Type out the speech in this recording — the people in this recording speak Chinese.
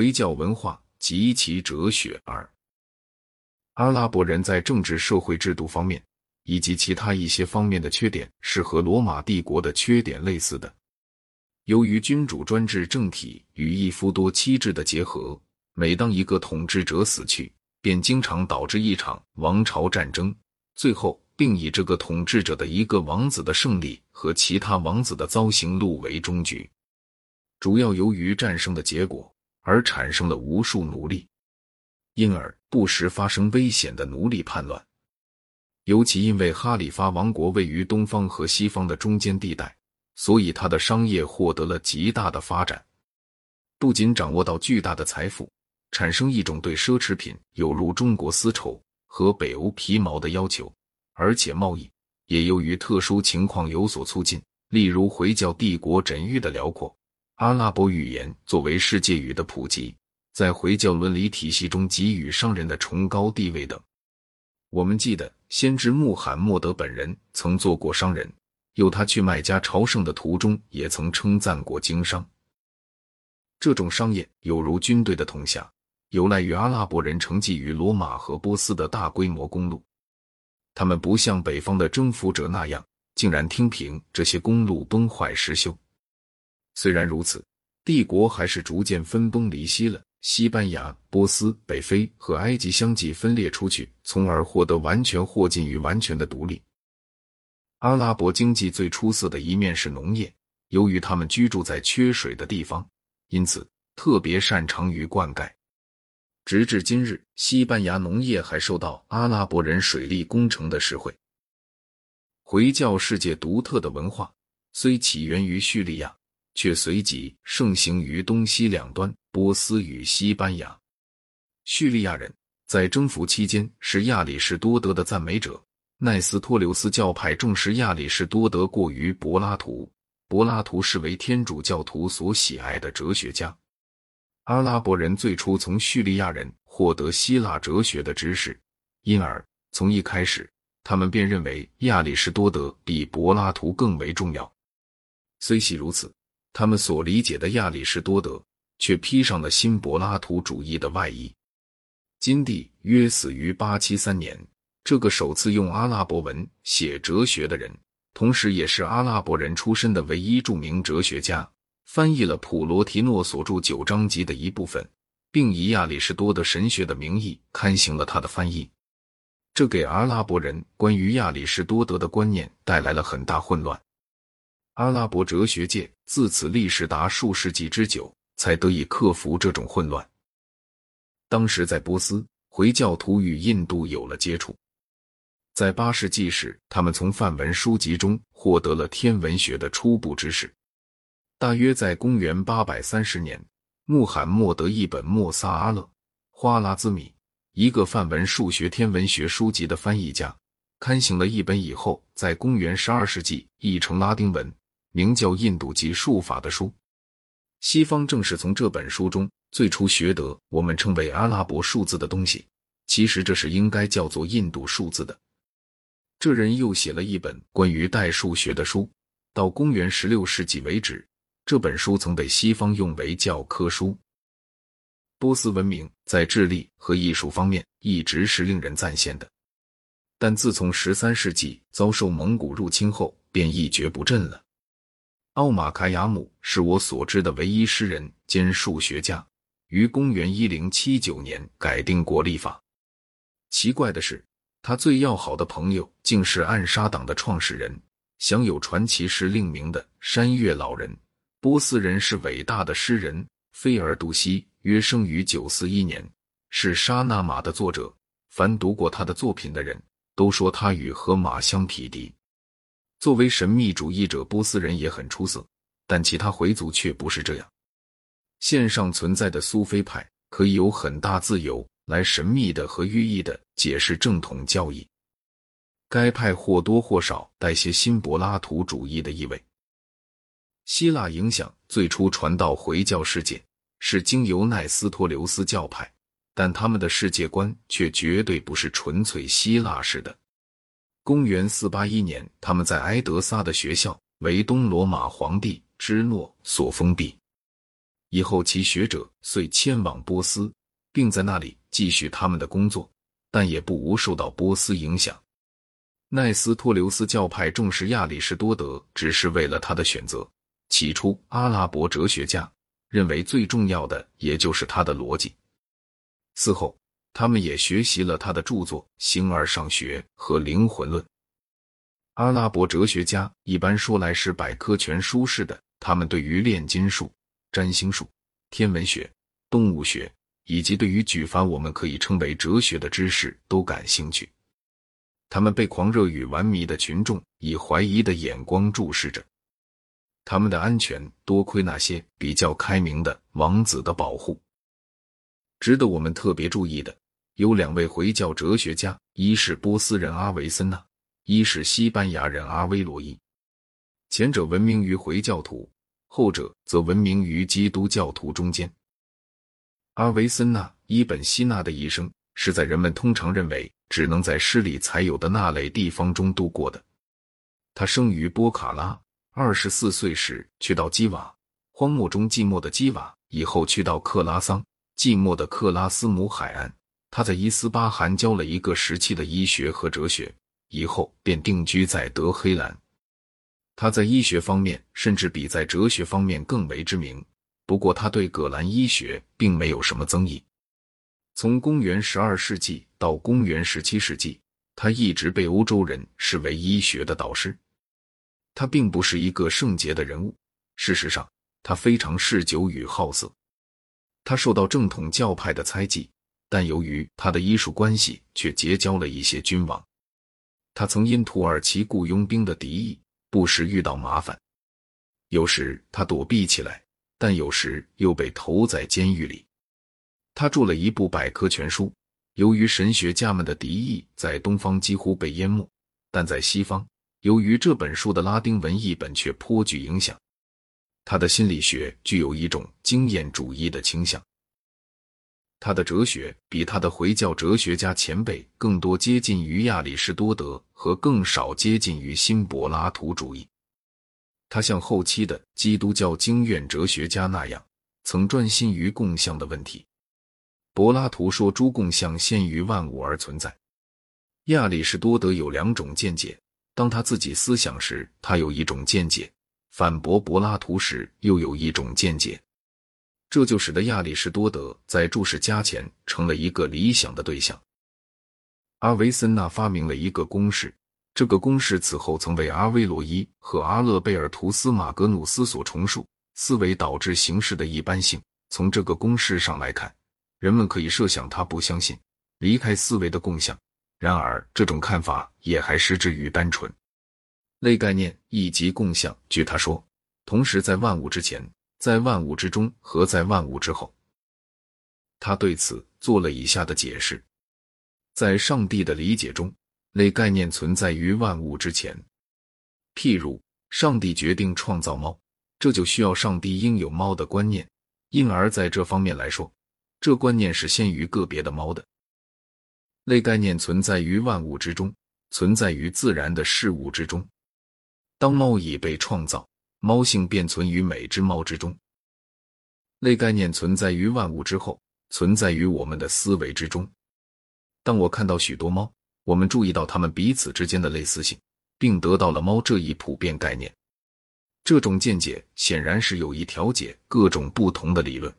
回教文化及其哲学二。阿拉伯人在政治、社会制度方面以及其他一些方面的缺点是和罗马帝国的缺点类似的。由于君主专制政体与一夫多妻制的结合，每当一个统治者死去，便经常导致一场王朝战争，最后并以这个统治者的一个王子的胜利和其他王子的遭刑戮为终局。主要由于战胜的结果而产生了无数奴隶。因而不时发生危险的奴隶叛乱，尤其因为哈里发王国位于东方和西方的中间地带，所以他的商业获得了极大的发展。不仅掌握到巨大的财富，产生一种对奢侈品有如中国丝绸和北欧皮毛的要求，而且贸易也由于特殊情况有所促进，例如回教帝国枕域的辽阔，阿拉伯语言作为世界语的普及。在回教伦理体系中给予商人的崇高地位等，我们记得先知穆罕默德本人曾做过商人，有他去麦加朝圣的途中也曾称赞过经商。这种商业有如军队的统辖，有赖于阿拉伯人承继于罗马和波斯的大规模公路。他们不像北方的征服者那样，竟然听凭这些公路崩坏失修。虽然如此，帝国还是逐渐分崩离析了。西班牙、波斯、北非和埃及相继分裂出去，从而获得完全或近于完全的独立。阿拉伯经济最出色的一面是农业，由于他们居住在缺水的地方，因此特别擅长于灌溉。直至今日，西班牙农业还受到阿拉伯人水利工程的实惠。回教世界独特的文化虽起源于叙利亚。却随即盛行于东西两端，波斯与西班牙。叙利亚人在征服期间是亚里士多德的赞美者。奈斯托留斯教派重视亚里士多德过于柏拉图，柏拉图是为天主教徒所喜爱的哲学家。阿拉伯人最初从叙利亚人获得希腊哲学的知识，因而从一开始，他们便认为亚里士多德比柏拉图更为重要。虽系如此。他们所理解的亚里士多德，却披上了新柏拉图主义的外衣。金帝约死于八七三年，这个首次用阿拉伯文写哲学的人，同时也是阿拉伯人出身的唯一著名哲学家，翻译了普罗提诺所著《九章集》的一部分，并以亚里士多德神学的名义刊行了他的翻译。这给阿拉伯人关于亚里士多德的观念带来了很大混乱。阿拉伯哲学界自此历时达数世纪之久，才得以克服这种混乱。当时在波斯，回教徒与印度有了接触。在八世纪时，他们从梵文书籍中获得了天文学的初步知识。大约在公元八百三十年，穆罕默德译本《莫萨阿勒·花拉兹米》，一个梵文数学天文学书籍的翻译家，刊行了一本以后在公元十二世纪译成拉丁文。名叫《印度及术法》的书，西方正是从这本书中最初学得我们称为阿拉伯数字的东西。其实这是应该叫做印度数字的。这人又写了一本关于代数学的书。到公元十六世纪为止，这本书曾被西方用为教科书。波斯文明在智力和艺术方面一直是令人赞羡的，但自从十三世纪遭受蒙古入侵后，便一蹶不振了。奥马卡亚姆是我所知的唯一诗人兼数学家，于公元一零七九年改定国历法。奇怪的是，他最要好的朋友竟是暗杀党的创始人，享有传奇诗令名的山岳老人。波斯人是伟大的诗人菲尔杜西，约生于九四一年，是沙那马的作者。凡读过他的作品的人都说他与荷马相匹敌。作为神秘主义者，波斯人也很出色，但其他回族却不是这样。线上存在的苏菲派可以有很大自由来神秘的和寓意的解释正统教义。该派或多或少带些新柏拉图主义的意味。希腊影响最初传到回教世界是经由奈斯托留斯教派，但他们的世界观却绝对不是纯粹希腊式的。公元四八一年，他们在埃德萨的学校为东罗马皇帝芝诺所封闭。以后其学者遂迁往波斯，并在那里继续他们的工作，但也不无受到波斯影响。奈斯托留斯教派重视亚里士多德，只是为了他的选择。起初，阿拉伯哲学家认为最重要的也就是他的逻辑。此后，他们也学习了他的著作《形而上学》和《灵魂论》。阿拉伯哲学家一般说来是百科全书式的，他们对于炼金术、占星术、天文学、动物学，以及对于举凡我们可以称为哲学的知识都感兴趣。他们被狂热与玩迷的群众以怀疑的眼光注视着，他们的安全多亏那些比较开明的王子的保护。值得我们特别注意的有两位回教哲学家，一是波斯人阿维森纳，一是西班牙人阿威罗伊。前者闻名于回教徒，后者则闻名于基督教徒中间。阿维森纳·伊本·希纳的一生是在人们通常认为。只能在诗里才有的那类地方中度过的。他生于波卡拉，二十四岁时去到基瓦，荒漠中寂寞的基瓦，以后去到克拉桑，寂寞的克拉斯姆海岸。他在伊斯巴罕教了一个时期的医学和哲学，以后便定居在德黑兰。他在医学方面甚至比在哲学方面更为知名。不过，他对葛兰医学并没有什么增益。从公元十二世纪到公元十七世纪，他一直被欧洲人视为医学的导师。他并不是一个圣洁的人物，事实上，他非常嗜酒与好色。他受到正统教派的猜忌，但由于他的医术关系，却结交了一些君王。他曾因土耳其雇佣兵的敌意，不时遇到麻烦。有时他躲避起来，但有时又被投在监狱里。他著了一部百科全书，由于神学家们的敌意，在东方几乎被淹没；但在西方，由于这本书的拉丁文译本却颇具影响。他的心理学具有一种经验主义的倾向，他的哲学比他的回教哲学家前辈更多接近于亚里士多德，和更少接近于新柏拉图主义。他像后期的基督教经院哲学家那样，曾专心于共相的问题。柏拉图说诸共相先于万物而存在。亚里士多德有两种见解，当他自己思想时，他有一种见解；反驳柏拉图时，又有一种见解。这就使得亚里士多德在注释家前成了一个理想的对象。阿维森纳发明了一个公式，这个公式此后曾为阿威罗伊和阿勒贝尔图斯马格努斯所重述。思维导致形式的一般性。从这个公式上来看。人们可以设想他不相信离开思维的共相，然而这种看法也还失之于单纯。类概念以及共相，据他说，同时在万物之前，在万物之中和在万物之后。他对此做了以下的解释：在上帝的理解中，类概念存在于万物之前。譬如，上帝决定创造猫，这就需要上帝应有猫的观念，因而在这方面来说。这观念是先于个别的猫的。类概念存在于万物之中，存在于自然的事物之中。当猫已被创造，猫性便存于每只猫之中。类概念存在于万物之后，存在于我们的思维之中。当我看到许多猫，我们注意到它们彼此之间的类似性，并得到了猫这一普遍概念。这种见解显然是有意调解各种不同的理论。